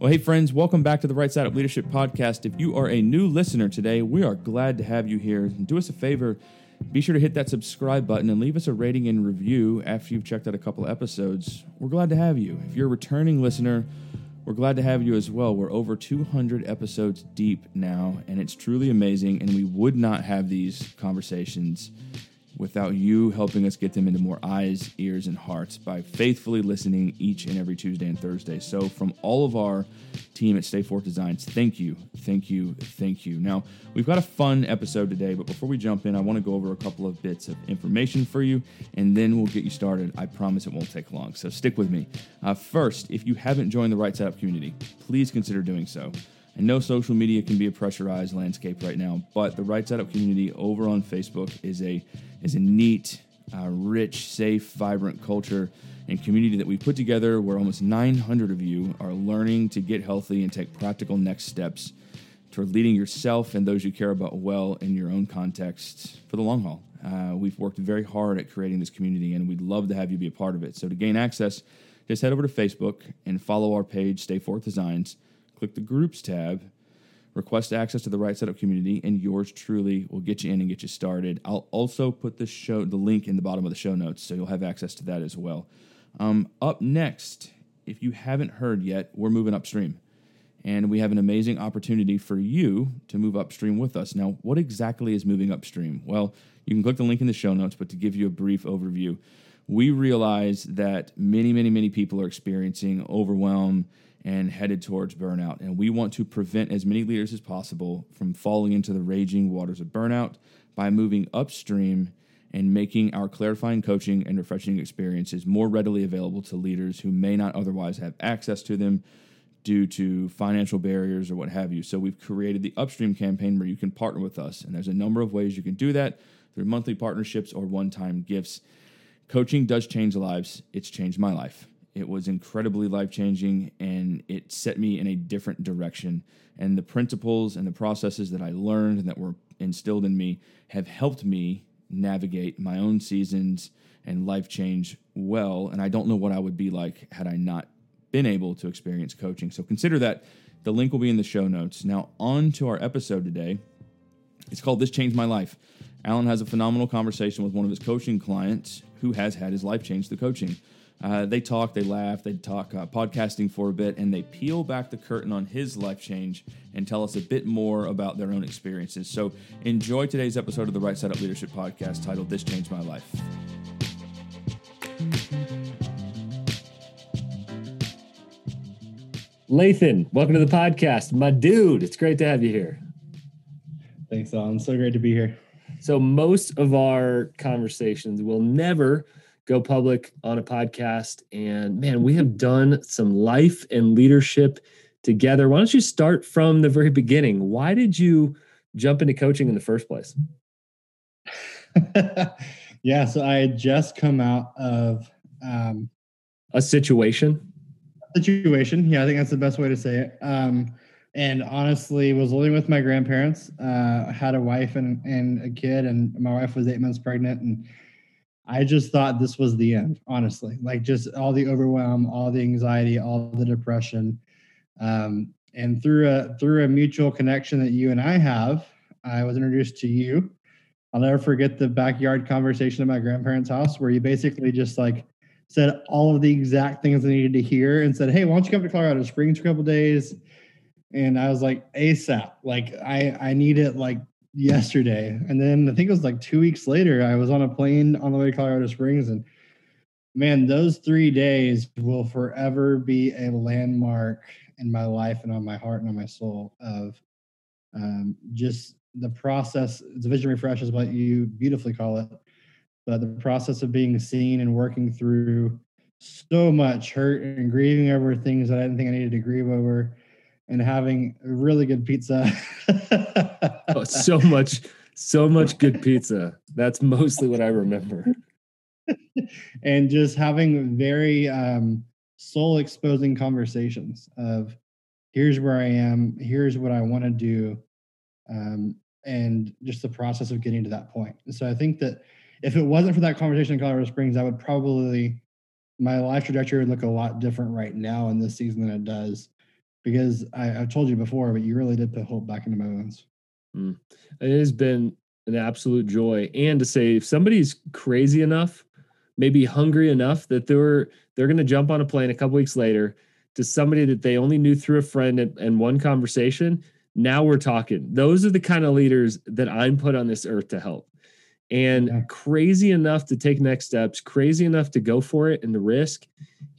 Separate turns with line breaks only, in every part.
Well, hey, friends, welcome back to the Right Side Up Leadership Podcast. If you are a new listener today, we are glad to have you here. do us a favor, be sure to hit that subscribe button and leave us a rating and review after you've checked out a couple episodes. We're glad to have you. If you're a returning listener, we're glad to have you as well. We're over 200 episodes deep now, and it's truly amazing. And we would not have these conversations without you helping us get them into more eyes, ears, and hearts by faithfully listening each and every Tuesday and Thursday. So, from all of our team at Stay Forth Designs, thank you, thank you, thank you. Now, we've got a fun episode today, but before we jump in, I want to go over a couple of bits of information for you, and then we'll get you started. I promise it won't take long, so stick with me. Uh, first, if you haven't joined the Right Side Up community, please consider doing so. I know social media can be a pressurized landscape right now, but the Right Side Up community over on Facebook is a is a neat, uh, rich, safe, vibrant culture and community that we put together where almost 900 of you are learning to get healthy and take practical next steps toward leading yourself and those you care about well in your own context for the long haul. Uh, we've worked very hard at creating this community and we'd love to have you be a part of it. So to gain access, just head over to Facebook and follow our page, Stay Forth Designs click the Groups tab, request access to the Right Side Up community, and yours truly will get you in and get you started. I'll also put the show the link in the bottom of the show notes, so you'll have access to that as well. Um, up next, if you haven't heard yet, we're moving upstream. And we have an amazing opportunity for you to move upstream with us. Now, what exactly is moving upstream? Well, you can click the link in the show notes, but to give you a brief overview, we realize that many, many, many people are experiencing overwhelm and headed towards burnout. And we want to prevent as many leaders as possible from falling into the raging waters of burnout by moving upstream and making our clarifying coaching and refreshing experiences more readily available to leaders who may not otherwise have access to them due to financial barriers or what have you. So we've created the upstream campaign where you can partner with us. And there's a number of ways you can do that through monthly partnerships or one time gifts. Coaching does change lives, it's changed my life. It was incredibly life changing and it set me in a different direction. And the principles and the processes that I learned and that were instilled in me have helped me navigate my own seasons and life change well. And I don't know what I would be like had I not been able to experience coaching. So consider that. The link will be in the show notes. Now, on to our episode today. It's called This Changed My Life. Alan has a phenomenal conversation with one of his coaching clients who has had his life changed through coaching. Uh, they talk, they laugh, they talk uh, podcasting for a bit, and they peel back the curtain on his life change and tell us a bit more about their own experiences. So enjoy today's episode of the Right Side Up Leadership Podcast titled This Changed My Life. Lathan, welcome to the podcast. My dude, it's great to have you here.
Thanks, Alan. So great to be here.
So, most of our conversations will never go public on a podcast. And man, we have done some life and leadership together. Why don't you start from the very beginning? Why did you jump into coaching in the first place?
yeah, so I had just come out of um,
a situation.
Situation, yeah, I think that's the best way to say it. Um, and honestly, was living with my grandparents. Uh, had a wife and and a kid, and my wife was eight months pregnant, and I just thought this was the end, honestly. Like just all the overwhelm, all the anxiety, all the depression. Um, and through a through a mutual connection that you and I have, I was introduced to you. I'll never forget the backyard conversation at my grandparents' house where you basically just like said all of the exact things I needed to hear and said, Hey, why don't you come to Colorado Springs for a couple days? And I was like, ASAP. Like I I need it like yesterday. And then I think it was like two weeks later, I was on a plane on the way to Colorado Springs. And man, those three days will forever be a landmark in my life and on my heart and on my soul of um, just the process. It's a vision refresh, is what you beautifully call it. But the process of being seen and working through so much hurt and grieving over things that I didn't think I needed to grieve over and having really good pizza.
oh, so much, so much good pizza. That's mostly what I remember.
and just having very um, soul exposing conversations of here's where I am, here's what I want to do, um, and just the process of getting to that point. So I think that if it wasn't for that conversation in Colorado Springs, I would probably my life trajectory would look a lot different right now in this season than it does because I, have told you before, but you really did put hope back into my bones.
Mm. It has been an absolute joy. And to say if somebody's crazy enough, maybe hungry enough that they're they're going to jump on a plane a couple weeks later to somebody that they only knew through a friend and, and one conversation, now we're talking. Those are the kind of leaders that I'm put on this earth to help. And yeah. crazy enough to take next steps, crazy enough to go for it and the risk.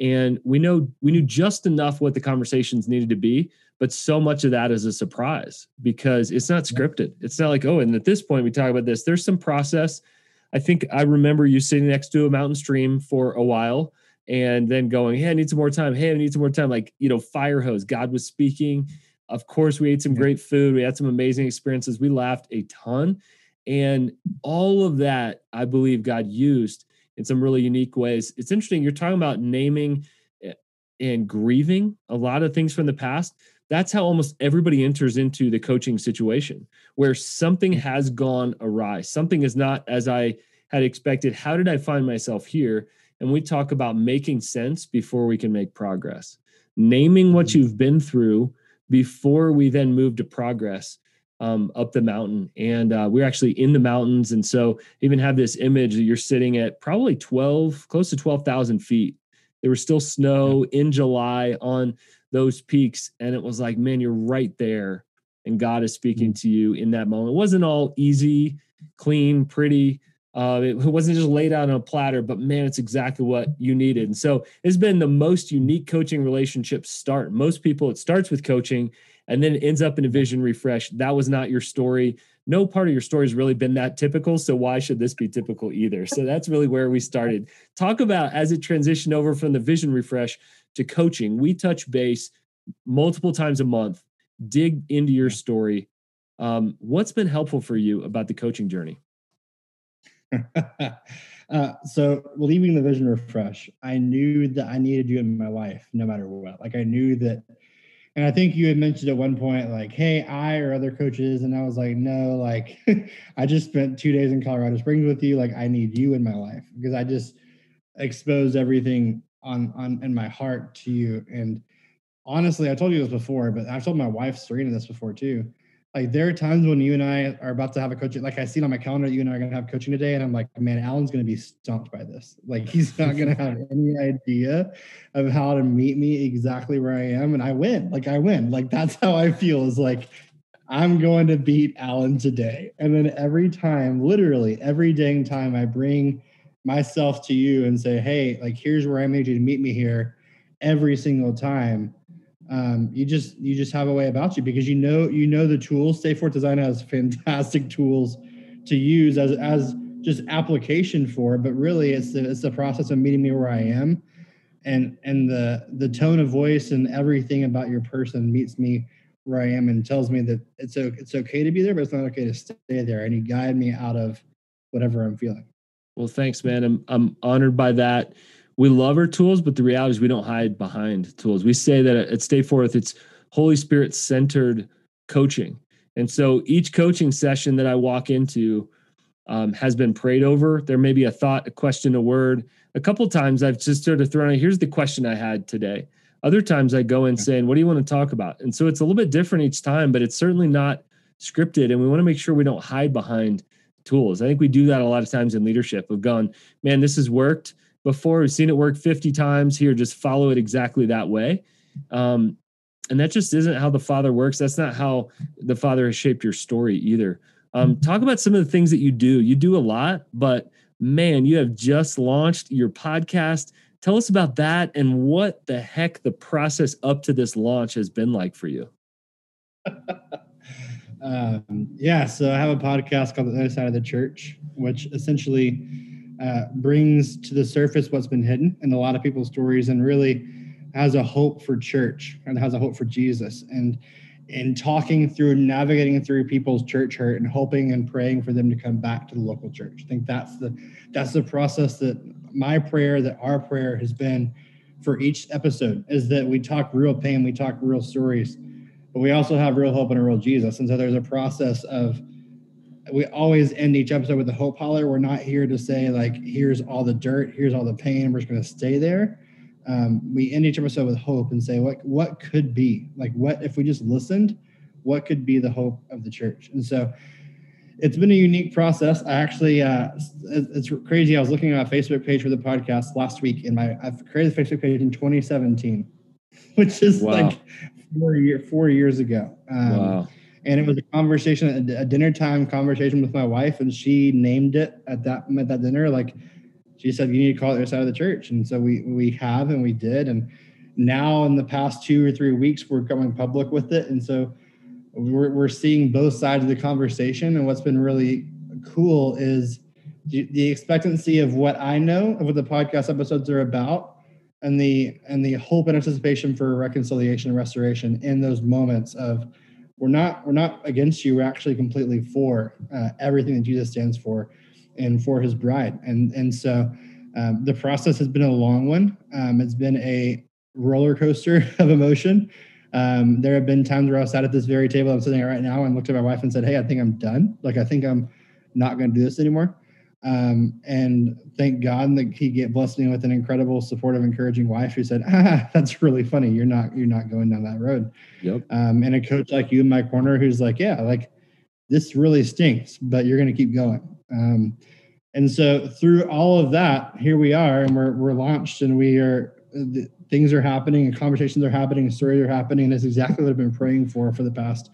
And we know we knew just enough what the conversations needed to be but so much of that is a surprise because it's not scripted. It's not like, oh, and at this point we talk about this. There's some process. I think I remember you sitting next to a mountain stream for a while and then going, Hey, I need some more time. Hey, I need some more time. Like, you know, fire hose. God was speaking. Of course, we ate some great food. We had some amazing experiences. We laughed a ton. And all of that, I believe God used in some really unique ways. It's interesting. You're talking about naming eh, and grieving a lot of things from the past that's how almost everybody enters into the coaching situation where something has gone awry something is not as i had expected how did i find myself here and we talk about making sense before we can make progress naming what mm-hmm. you've been through before we then move to progress um, up the mountain. And uh, we're actually in the mountains. And so even have this image that you're sitting at probably 12 close to 12000 feet. There was still snow in july on those peaks. And it was like man you're right there. And god is speaking mm. to you in that moment. It wasn't all easy clean pretty. Uh, it wasn't just laid out on a platter but man it's exactly what you needed. And so it's been the most unique coaching relationship start. Most people it starts with coaching and then it ends up in a vision refresh that was not your story no part of your story has really been that typical so why should this be typical either so that's really where we started talk about as it transitioned over from the vision refresh to coaching. We touch base multiple times a month, dig into your story. Um, what's been helpful for you about the coaching journey?
uh, so leaving the vision refresh, I knew that I needed you in my life no matter what. Like I knew that, and I think you had mentioned at one point, like, hey, I or other coaches, and I was like, no, like I just spent two days in Colorado Springs with you. Like I need you in my life because I just exposed everything on on in my heart to you. And honestly, I told you this before, but I've told my wife Serena this before too. Like there are times when you and I are about to have a coaching, like I see it on my calendar, you and I are gonna have coaching today, and I'm like, man, Alan's gonna be stumped by this. Like he's not gonna have any idea of how to meet me exactly where I am, and I win. Like I win. Like that's how I feel. Is like I'm going to beat Alan today. And then every time, literally every dang time I bring myself to you and say, hey, like here's where I made you to meet me here every single time. Um, you just you just have a way about you because you know you know the tools. Forth Design has fantastic tools to use as as just application for, but really it's the, it's the process of meeting me where I am, and and the the tone of voice and everything about your person meets me where I am and tells me that it's it's okay to be there, but it's not okay to stay there. And you guide me out of whatever I'm feeling.
Well, thanks, man. I'm I'm honored by that. We love our tools, but the reality is we don't hide behind tools. We say that at Stay Forth, it's Holy Spirit centered coaching. And so each coaching session that I walk into um, has been prayed over. There may be a thought, a question, a word. A couple times I've just sort of thrown out, here's the question I had today. Other times I go in saying, what do you want to talk about? And so it's a little bit different each time, but it's certainly not scripted. And we want to make sure we don't hide behind tools. I think we do that a lot of times in leadership. We've gone, man, this has worked before. We've seen it work 50 times here. Just follow it exactly that way. Um, and that just isn't how the Father works. That's not how the Father has shaped your story either. Um, talk about some of the things that you do. You do a lot, but man, you have just launched your podcast. Tell us about that and what the heck the process up to this launch has been like for you.
Um, yeah, so I have a podcast called The Other Side of the Church, which essentially uh, brings to the surface what's been hidden in a lot of people's stories and really has a hope for church and has a hope for Jesus. And in talking through, navigating through people's church hurt and hoping and praying for them to come back to the local church. I think that's the that's the process that my prayer, that our prayer has been for each episode is that we talk real pain, we talk real stories but we also have real hope and a real Jesus. And so there's a process of we always end each episode with a hope holler. We're not here to say like, here's all the dirt, here's all the pain. We're just going to stay there. um, we end each episode with hope and say what what could be like what if we just listened what could be the hope of the church and so it's been a unique process i actually uh, it's crazy i was looking at my facebook page for the podcast last week in my i've created a facebook page in 2017 which is wow. like four year four years ago um, wow and it was a conversation a dinner time conversation with my wife and she named it at that at that dinner like she said you need to call it your side of the church. And so we we have and we did. And now in the past two or three weeks we're going public with it. And so we're, we're seeing both sides of the conversation. And what's been really cool is the expectancy of what i know of what the podcast episodes are about and the and the hope and anticipation for reconciliation and restoration in those moments of we're not we're not against you we're actually completely for uh, everything that jesus stands for and for his bride. And and so um, the process has been a long one. Um, it's been a roller coaster of emotion. Um, there have been times where I sat at this very table I'm sitting at right now and looked at my wife and said, "Hey, I think I'm done. Like I think I'm not going to do this anymore." Um, and thank God that He get blessed me with an incredible, supportive, encouraging wife who said, "Ah, that's really funny. You're not you're not going down that road."
Yep.
Um, and a coach like you in my corner who's like, "Yeah, like." This really stinks, but you're going to keep going. Um, and so through all of that, here we are, and we're we're launched, and we are the, things are happening, and conversations are happening, and stories are happening. And it's exactly what I've been praying for for the past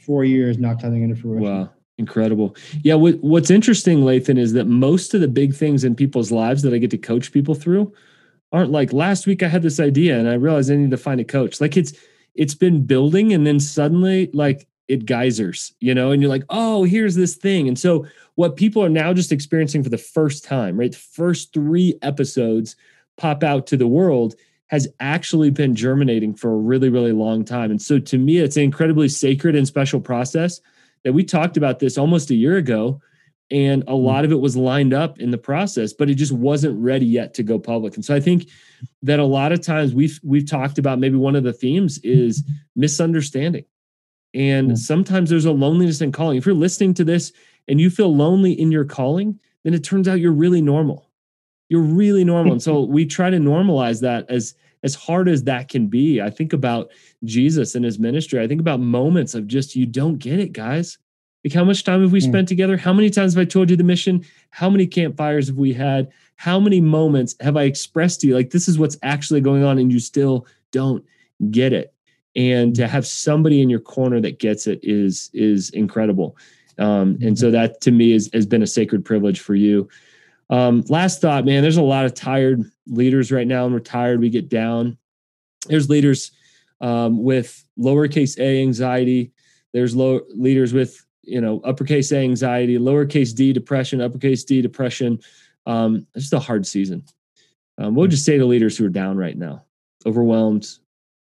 four years, not coming into fruition.
Wow. Incredible. Yeah. What, what's interesting, Lathan, is that most of the big things in people's lives that I get to coach people through aren't like last week I had this idea and I realized I need to find a coach. Like it's, it's been building and then suddenly like it geysers, you know, and you're like, oh, here's this thing. And so what people are now just experiencing for the first time, right? The first three episodes pop out to the world has actually been germinating for a really, really long time. And so to me, it's an incredibly sacred and special process that we talked about this almost a year ago. And a lot of it was lined up in the process, but it just wasn't ready yet to go public. And so I think that a lot of times we've we've talked about maybe one of the themes is misunderstanding and mm. sometimes there's a loneliness in calling. If you're listening to this and you feel lonely in your calling, then it turns out you're really normal. You're really normal. and so we try to normalize that as as hard as that can be. I think about Jesus and his ministry. I think about moments of just you don't get it, guys. Like how much time have we mm. spent together? How many times have I told you the mission? How many campfires have we had? How many moments have I expressed to you like this is what's actually going on and you still don't get it? and to have somebody in your corner that gets it is is incredible um, and so that to me is, has been a sacred privilege for you um, last thought man there's a lot of tired leaders right now and we're we get down there's leaders um, with lowercase a anxiety there's low leaders with you know uppercase a anxiety lowercase d depression uppercase d depression um, it's just a hard season um, we'll just say to leaders who are down right now overwhelmed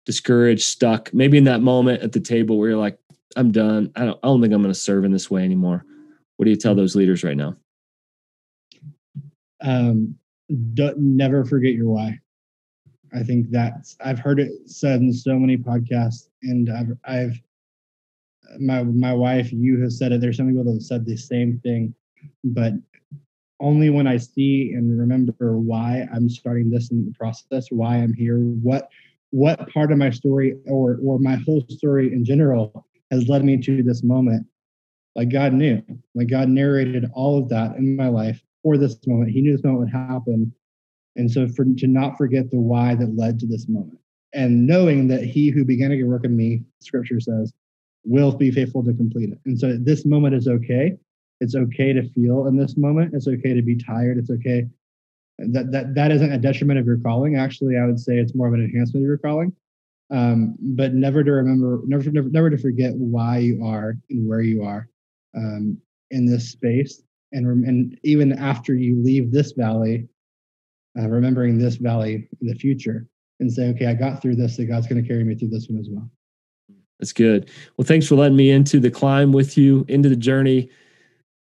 discouraged, stuck, maybe in that moment at the table where you're like, I'm done. I don't, I don't think I'm going to serve in this way anymore. What do you tell those leaders right now?
Um, don't, never forget your why. I think that's I've heard it said in so many podcasts, and I've I've my my wife, you have said it. There's some people that have said the same thing, but only when I see and remember why I'm starting this in the process, why I'm here, what what part of my story or or my whole story in general has led me to this moment like god knew like god narrated all of that in my life for this moment. He knew this moment would happen. And so for to not forget the why that led to this moment. And knowing that he who began to work in me scripture says will be faithful to complete it. And so this moment is okay. It's okay to feel in this moment. It's okay to be tired. It's okay. That that that isn't a detriment of your calling. Actually, I would say it's more of an enhancement of your calling. Um, but never to remember, never, never, never to forget why you are and where you are um, in this space, and and even after you leave this valley, uh, remembering this valley in the future, and say, okay, I got through this. So God's going to carry me through this one as well.
That's good. Well, thanks for letting me into the climb with you, into the journey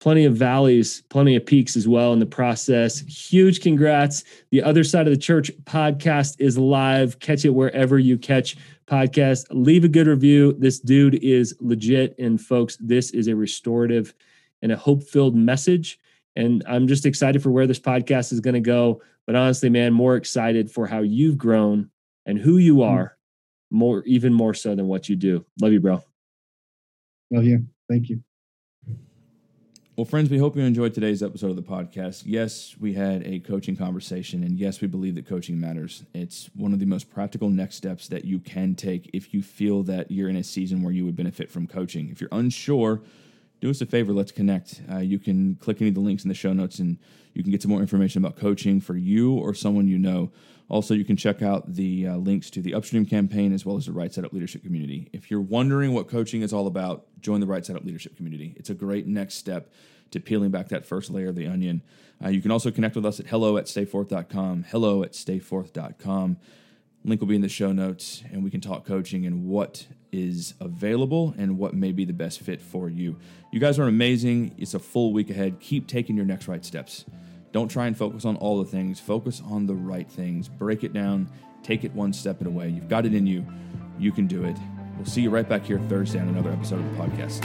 plenty of valleys, plenty of peaks as well in the process. Huge congrats. The Other Side of the Church podcast is live. Catch it wherever you catch podcasts. Leave a good review. This dude is legit. And folks, this is a restorative and a hope filled message. And I'm just excited for where this podcast is going to go. But honestly, man, more excited for how you've grown and who you
Mm.
are, more even more so than what you do. Love you, bro.
Love you. Thank you.
Well, friends, we hope you enjoyed today's episode of the podcast. Yes, we had a coaching conversation, and yes, we believe that coaching matters. It's one of the most practical next steps that you can take if you feel that you're in a season where you would benefit from coaching. If you're unsure, do us a favor, let's connect. Uh, you can click any of the links in the show notes and you can get some more information about coaching for you or someone you know. Also, you can check out the uh, links to the Upstream campaign as well as the Right Side Up Leadership Community. If you're wondering what coaching is all about, join the Right Side Up Leadership Community. It's a great next step to peeling back that first layer of the onion. Uh, you can also connect with us at hello at stayforth.com, hello at stayforth.com. Link will be in the show notes, and we can talk coaching and what is available and what may be the best fit for you. You guys are amazing. It's a full week ahead. Keep taking your next right steps. Don't try and focus on all the things, focus on the right things. Break it down, take it one step at a way. You've got it in you. You can do it. We'll see you right back here Thursday on another episode of the podcast.